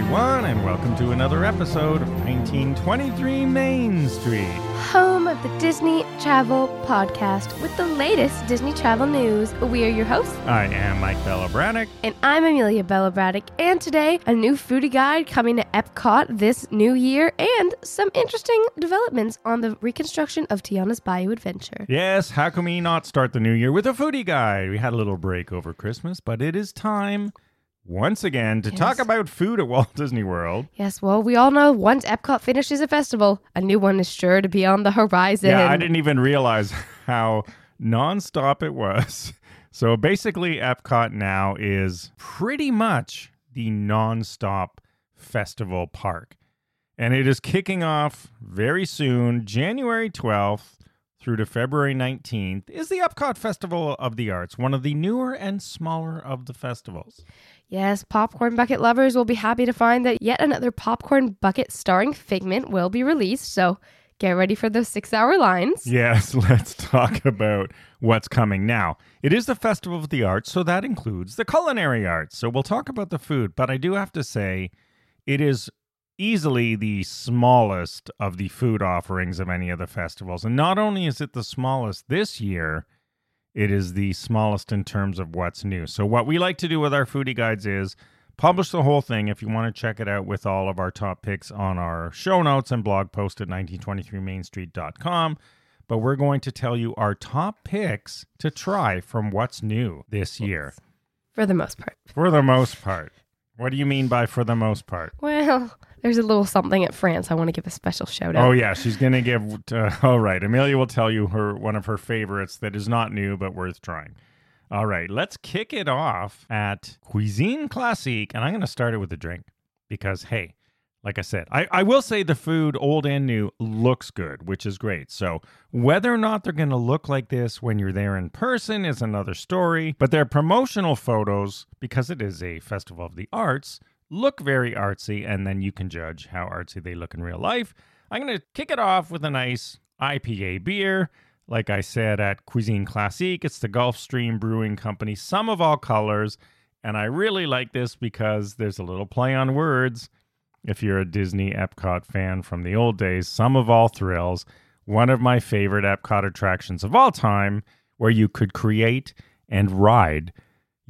Everyone, and welcome to another episode of 1923 Main Street. home of the Disney Travel Podcast with the latest Disney travel news. We are your hosts, I am Mike Bella Braddock. and I'm Amelia Bella Braddock. And today, a new foodie guide coming to Epcot this new year, and some interesting developments on the reconstruction of Tiana's Bayou Adventure. Yes, how can we not start the new year with a foodie guide? We had a little break over Christmas, but it is time once again to Yes. talk about food at Walt Disney World. Yes, well, we all know once Epcot finishes a festival, a new one is sure to be on the horizon. Yeah, I didn't even realize how nonstop it was. So basically, Epcot now is pretty much the nonstop festival park. And it is kicking off very soon, January 12th through to February 19th, is the Epcot Festival of the Arts, one of the newer and smaller of the festivals. Yes, popcorn bucket lovers will be happy to find that yet another popcorn bucket starring Figment will be released. So get ready for those six hour lines. Yes, let's talk about what's coming now. It is the Festival of the Arts, so that includes the culinary arts. So we'll talk about the food, but I do have to say it is easily the smallest of the food offerings of any of the festivals. And not only is it the smallest this year, it is the smallest in terms of what's new. So what we like to do with our foodie guides is publish the whole thing if you want to check it out with all of our top picks on our show notes and blog post at 1923mainstreet.com but we're going to tell you our top picks to try from what's new this year. For the most part. for the most part. What do you mean by for the most part? Well, there's a little something at France I want to give a special shout out. oh yeah she's gonna give uh, all right amelia will tell you her one of her favorites that is not new but worth trying all right let's kick it off at cuisine classique and i'm gonna start it with a drink because hey like I said, I, I will say the food, old and new, looks good, which is great. So, whether or not they're going to look like this when you're there in person is another story. But their promotional photos, because it is a festival of the arts, look very artsy, and then you can judge how artsy they look in real life. I'm going to kick it off with a nice IPA beer. Like I said at Cuisine Classique, it's the Gulfstream Brewing Company, Sum of All Colors. And I really like this because there's a little play on words if you're a Disney Epcot fan from the old days, Sum of All Thrills, one of my favorite Epcot attractions of all time, where you could create and ride.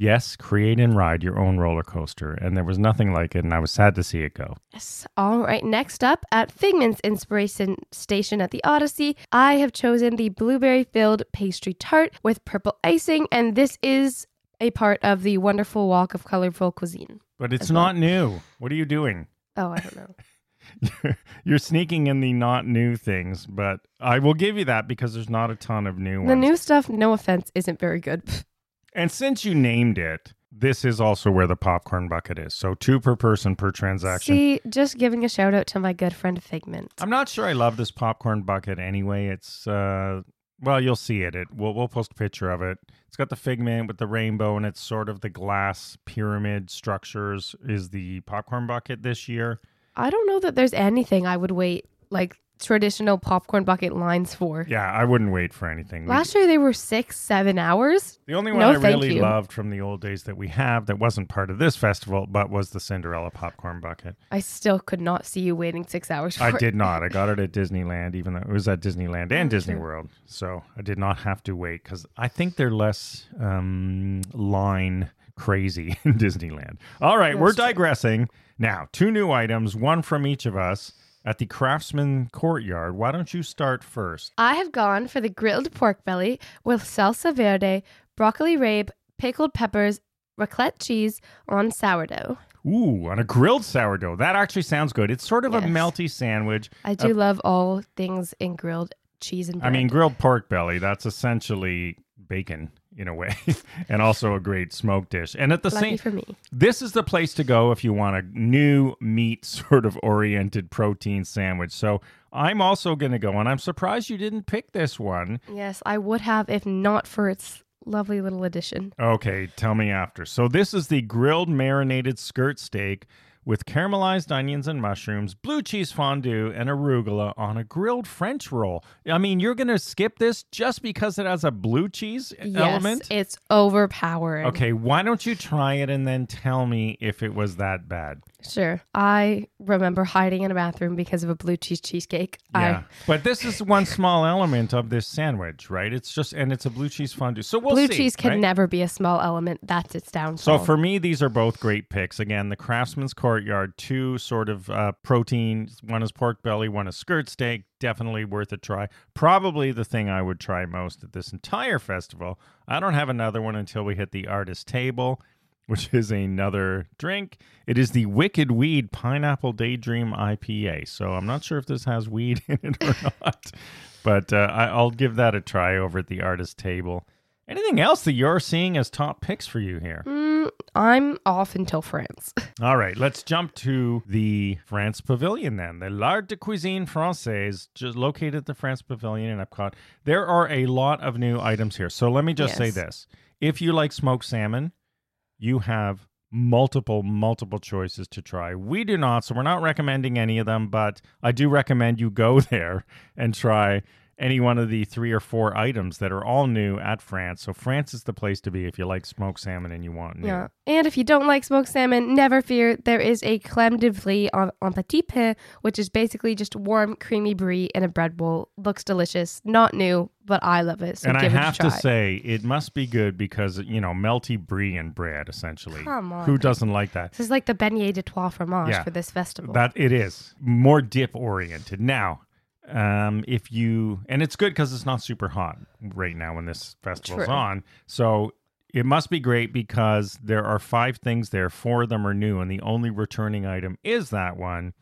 Yes, create and ride your own roller coaster. And there was nothing like it, and I was sad to see it go. Yes. All right. Next up at Figment's Inspiration Station at the Odyssey, I have chosen the blueberry filled pastry tart with purple icing, and this is a part of the wonderful walk of colorful cuisine. But it's well. not new. What are you doing? Oh, I don't know. You're sneaking in the not new things, but I will give you that because there's not a ton of new the ones. new stuff, no offense, isn't very good. And since you named it, this is also where the popcorn bucket is. So two per person per transaction. See, just giving a shout out to my good friend Figment. I'm not sure I love this popcorn bucket anyway. It's uh well, you'll see it. It we'll we'll post a picture of it. It's got the figment with the rainbow and it's sort of the glass pyramid structures is the popcorn bucket this year. I don't know that there's anything I would wait like traditional popcorn bucket lines for. Yeah, I wouldn't wait for anything. Last year they were six, seven hours. the only one No, I really you. loved from the old days that we have that wasn't part of this festival, but was the Cinderella popcorn bucket. I still could not see you waiting six hours for I it. did not. I got it at Disneyland, even though it was at Disneyland and Oh, Disney. World. So I did not have to wait because I think they're less um, line crazy in Disneyland. All right, we're That's true. digressing. Now, two new items, one from each of us at the Craftsman Courtyard. Why don't you start first? I have gone for the grilled pork belly with salsa verde, broccoli rabe, pickled peppers, raclette cheese on sourdough. Ooh, on a grilled sourdough. That actually sounds good. It's sort of a melty sandwich. I do love all things in grilled cheese and I mean, grilled pork belly, that's essentially bacon in a way, and also a great smoke dish. And at the lucky same for me. This is the place to go if you want a new meat sort of oriented protein sandwich. So I'm also going to go, and I'm surprised you didn't pick this one. Yes, I would have if not for its lovely little addition. Okay, tell me after. So this is the grilled marinated skirt steak with caramelized onions and mushrooms, blue cheese fondue, and arugula on a grilled French roll. I mean, you're going to skip this just because it has a blue cheese element? Yes, it's overpowering. Okay, why don't you try it and then tell me if it was that bad? Sure. I remember hiding in a bathroom because of a blue cheese cheesecake. Yeah. but this is one small element of this sandwich, right? It's just, and it's a blue cheese fondue. So we'll blue see, cheese can right? never be a small element. That's its downfall. So for me, these are both great picks. Again, the Craftsman's Courtyard, two sort of uh. One is pork belly, one is skirt steak. Definitely worth a try. Probably the thing I would try most at this entire festival. I don't have another one until we hit the artist table, which is another drink. It is the Wicked Weed Pineapple Daydream IPA. So I'm not sure if this has weed in it or not, but uh, I, I'll give that a try over at the artist table. Anything else that you're seeing as top picks for you here? Mm, I'm off until France. All right, let's jump to the France Pavilion then. The L'Art de Cuisine Française, just located at the France Pavilion in Epcot. There are a lot of new items here. So let me just say this. If you like smoked salmon, you have multiple, multiple choices to try. We do not, so we're not recommending any of them, but I do recommend you go there and try any one of the three or four items that are all new at France. So France is the place to be if you like smoked salmon and you want new. Yeah. And if you don't like smoked salmon, never fear. There is a crème de brie en, en petit pain, which is basically just warm, creamy brie in a bread bowl. Looks delicious. Not new, but I love it. So and I have it a try. to say, it must be good because you know melty brie and bread. Essentially, Come on. who doesn't like that? This is like the beignet de trois fromage Yeah. for this festival. That it is more dip oriented. Now, um, if you and it's good because it's not super hot right now when this festival's True. on. So it must be great because there are five things there. Four of them are new, and the only returning item is that one.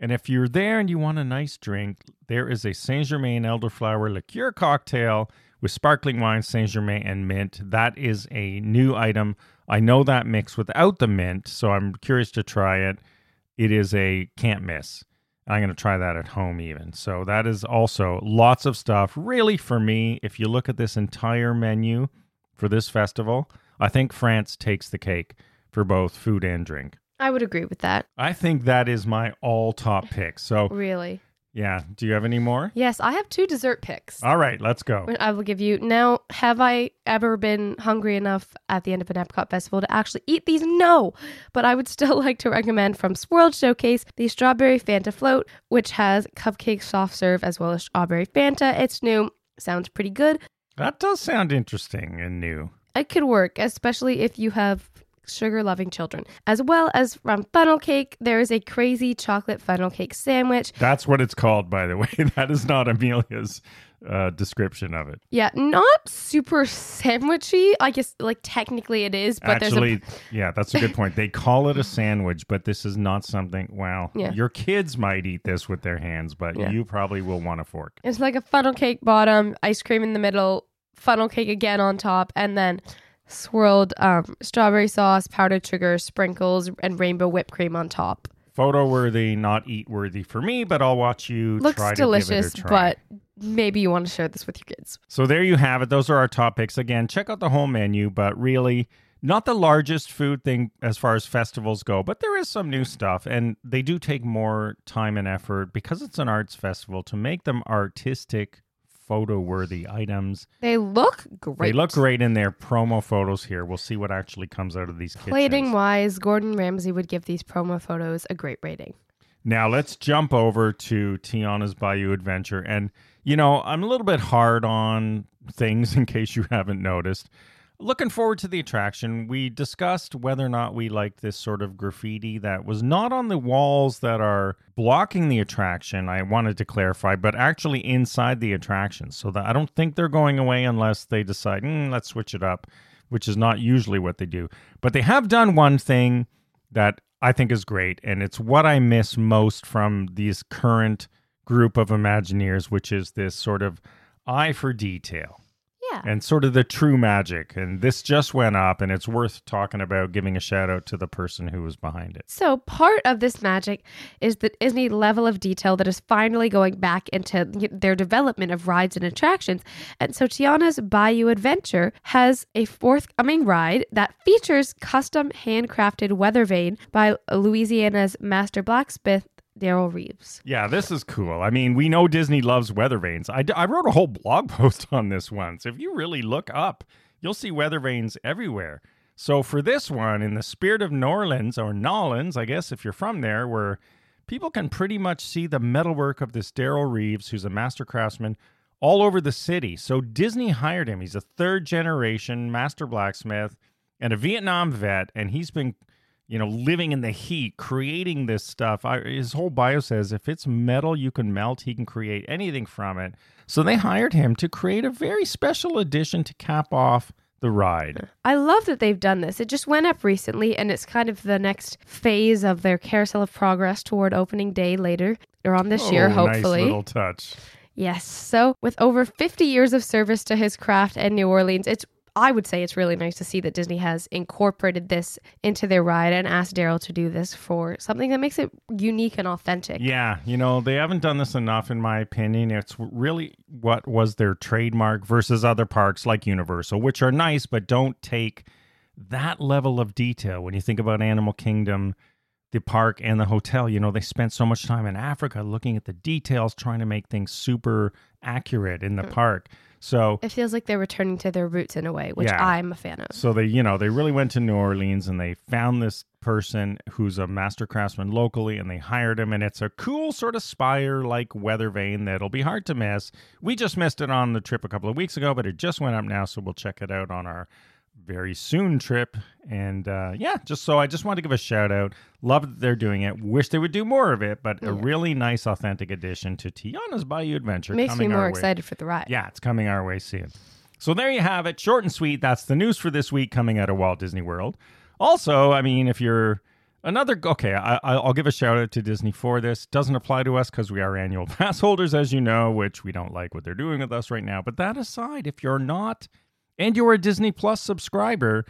And if you're there and you want a nice drink, there is a Saint Germain elderflower liqueur cocktail with sparkling wine, Saint Germain, and mint. That is a new item. I know that mix without the mint, so I'm curious to try it. It is a can't miss. I'm going to try that at home even. So that is also lots of stuff. Really, for me, if you look at this entire menu for this festival, I think France takes the cake for both food and drink. I would agree with that. I think that is my all top pick. So, Really. Yeah. Do you have any more? Yes, I have two dessert picks. All right, let's go. I will give you. Now, have I ever been hungry enough at the end of an Epcot festival to actually eat these? No. But I would still like to recommend from Swirl Showcase the Strawberry Fanta Float, which has cupcake soft serve as well as strawberry Fanta. It's new. Sounds pretty good. That does sound interesting and new. It could work, especially if you have sugar loving children. As well as from funnel cake, there is a crazy chocolate funnel cake sandwich. That's what it's called, by the way. That is not Amelia's uh, description of it. Yeah, not super sandwichy. I guess like technically it is, but there's a Actually, yeah, that's a good point. They call it a sandwich, but this is not something. Wow, Yeah. your kids might eat this with their hands, but Yeah. you probably will want a fork. It's like a funnel cake bottom, ice cream in the middle, funnel cake again on top, and then swirled um, strawberry sauce, powdered sugar, sprinkles, and rainbow whipped cream on top. Photo worthy, not eat worthy for me, but I'll watch you Looks try delicious, to give it a try. but maybe you want to share this with your kids. So there you have it. Those are our topics. Again, check out the whole menu, but really not the largest food thing as far as festivals go, but there is some new stuff and they do take more time and effort because it's an arts festival to make them artistic, photo worthy items. They look great. They look great in their promo photos here. We'll see what actually comes out of these kitchens. Plating wise, Gordon Ramsay would give these promo photos a great rating. Now let's jump over to Tiana's Bayou Adventure. And, you know, I'm a little bit hard on things in case you haven't noticed. Looking forward to the attraction. We discussed whether or not we like this sort of graffiti that was not on the walls that are blocking the attraction. I wanted to clarify, but actually inside the attraction. So that I don't think they're going away unless they decide, "Hmm, let's switch it up, which is not usually what they do. But they have done one thing that I think is great, and it's what I miss most from these current group of Imagineers, which is this sort of eye for detail. Yeah. and sort of the true magic. And this just went up, and it's worth talking about, giving a shout out to the person who was behind it. So, part of this magic is the Disney level of detail that is finally going back into their development of rides and attractions. And so, Tiana's Bayou Adventure has a forthcoming ride that features custom handcrafted weather vane by Louisiana's master blacksmith. Daryl Reeves. Yeah, this is cool. I mean, we know Disney loves weather vanes. I, d- I wrote a whole blog post on this once. If you really look up, you'll see weather vanes everywhere. So for this one, in the spirit of New Orleans or Nawlins, I guess if you're from there, where people can pretty much see the metalwork of this Daryl Reeves, who's a master craftsman, all over the city. So Disney hired him. He's a third generation master blacksmith and a Vietnam vet, and he's been you know, living in the heat, creating this stuff. I, his whole bio says if it's metal you can melt, he can create anything from it. So they hired him to create a very special edition to cap off the ride. I love that they've done this. It just went up recently, and it's kind of the next phase of their carousel of progress toward opening day later or on this year, Oh, hopefully. Nice little touch. Yes. So, with over 50 years of service to his craft and New Orleans, it's I would say it's really nice to see that Disney has incorporated this into their ride and asked Daryl to do this for something that makes it unique and authentic. Yeah, you know, they haven't done this enough, in my opinion. It's really what was their trademark versus other parks like Universal, which are nice, but don't take that level of detail. When you think about Animal Kingdom, the park, and the hotel, you know, they spent so much time in Africa looking at the details, trying to make things super accurate in the mm. park. So, It feels like they're returning to their roots in a way, which Yeah. I'm a fan of. so they, you know, they really went to New Orleans and they found this person who's a master craftsman locally and they hired him and it's a cool sort of spire like weather vane that'll be hard to miss. We just missed it on the trip a couple of weeks ago, but it just went up now, so we'll check it out on our very soon trip. And uh, yeah, just so I just want to give a shout out. Love that they're doing it. Wish they would do more of it, but a really nice, authentic addition to Tiana's Bayou Adventure. Makes me more our way. excited for the ride. Yeah, it's coming our way soon. So there you have it, short and sweet. That's the news for this week coming out of Walt Disney World. Also, I mean, if you're another okay, I, I- I'll give a shout out to Disney for this. Doesn't apply to us because we are annual pass holders, as you know, which we don't like what they're doing with us right now. But that aside, if you're not, and you're a Disney Plus subscriber,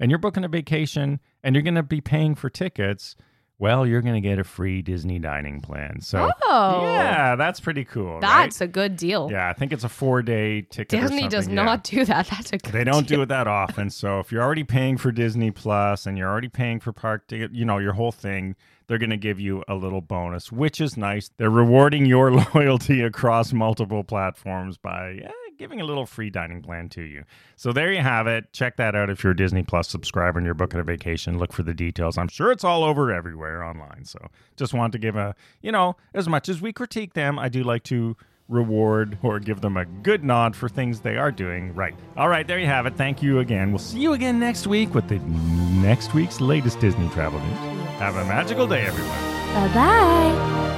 and you're booking a vacation, and you're going to be paying for tickets. Well, you're going to get a free Disney dining plan. So, Oh. yeah, that's pretty cool. right? That's a good deal. Yeah, I think it's a four day ticket. or Disney does yeah. not do that. That's a good They don't deal. do it that often. So if you're already paying for Disney Plus and you're already paying for park ticket, you know, your whole thing, they're going to give you a little bonus, which is nice. They're rewarding your loyalty across multiple platforms by eh, giving a little free dining plan to you. So there you have it. Check that out if you're a Disney Plus subscriber and you're booking a vacation. Look for the details. I'm sure it's all over everywhere online. So just want to give a, you know, as much as we critique them, I do like to reward or give them a good nod for things they are doing right. All right, there you have it. Thank you again. We'll see you again next week with the next week's latest Disney travel news. Have a magical day, everyone. Bye bye.